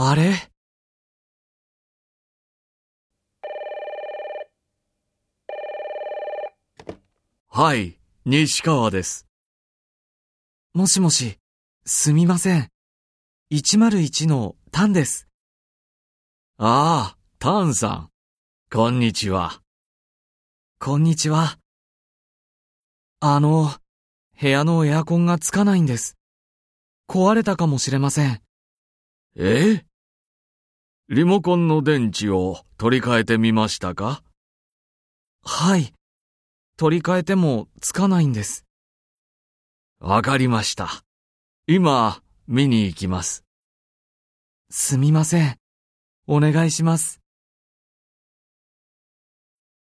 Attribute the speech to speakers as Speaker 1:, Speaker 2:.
Speaker 1: あれ？
Speaker 2: はい、西川です。
Speaker 1: もしもし、すみません。101のタンです。
Speaker 2: ああ、タンさん。こんにちは。
Speaker 1: こんにちは。あの、部屋のエアコンがつかないんです。壊れたかもしれません。
Speaker 2: え？リモコンの電池を取り替えてみましたか？
Speaker 1: はい。取り替えてもつかないんです。
Speaker 2: わかりました。今、見に行きます。
Speaker 1: すみません。お願いします。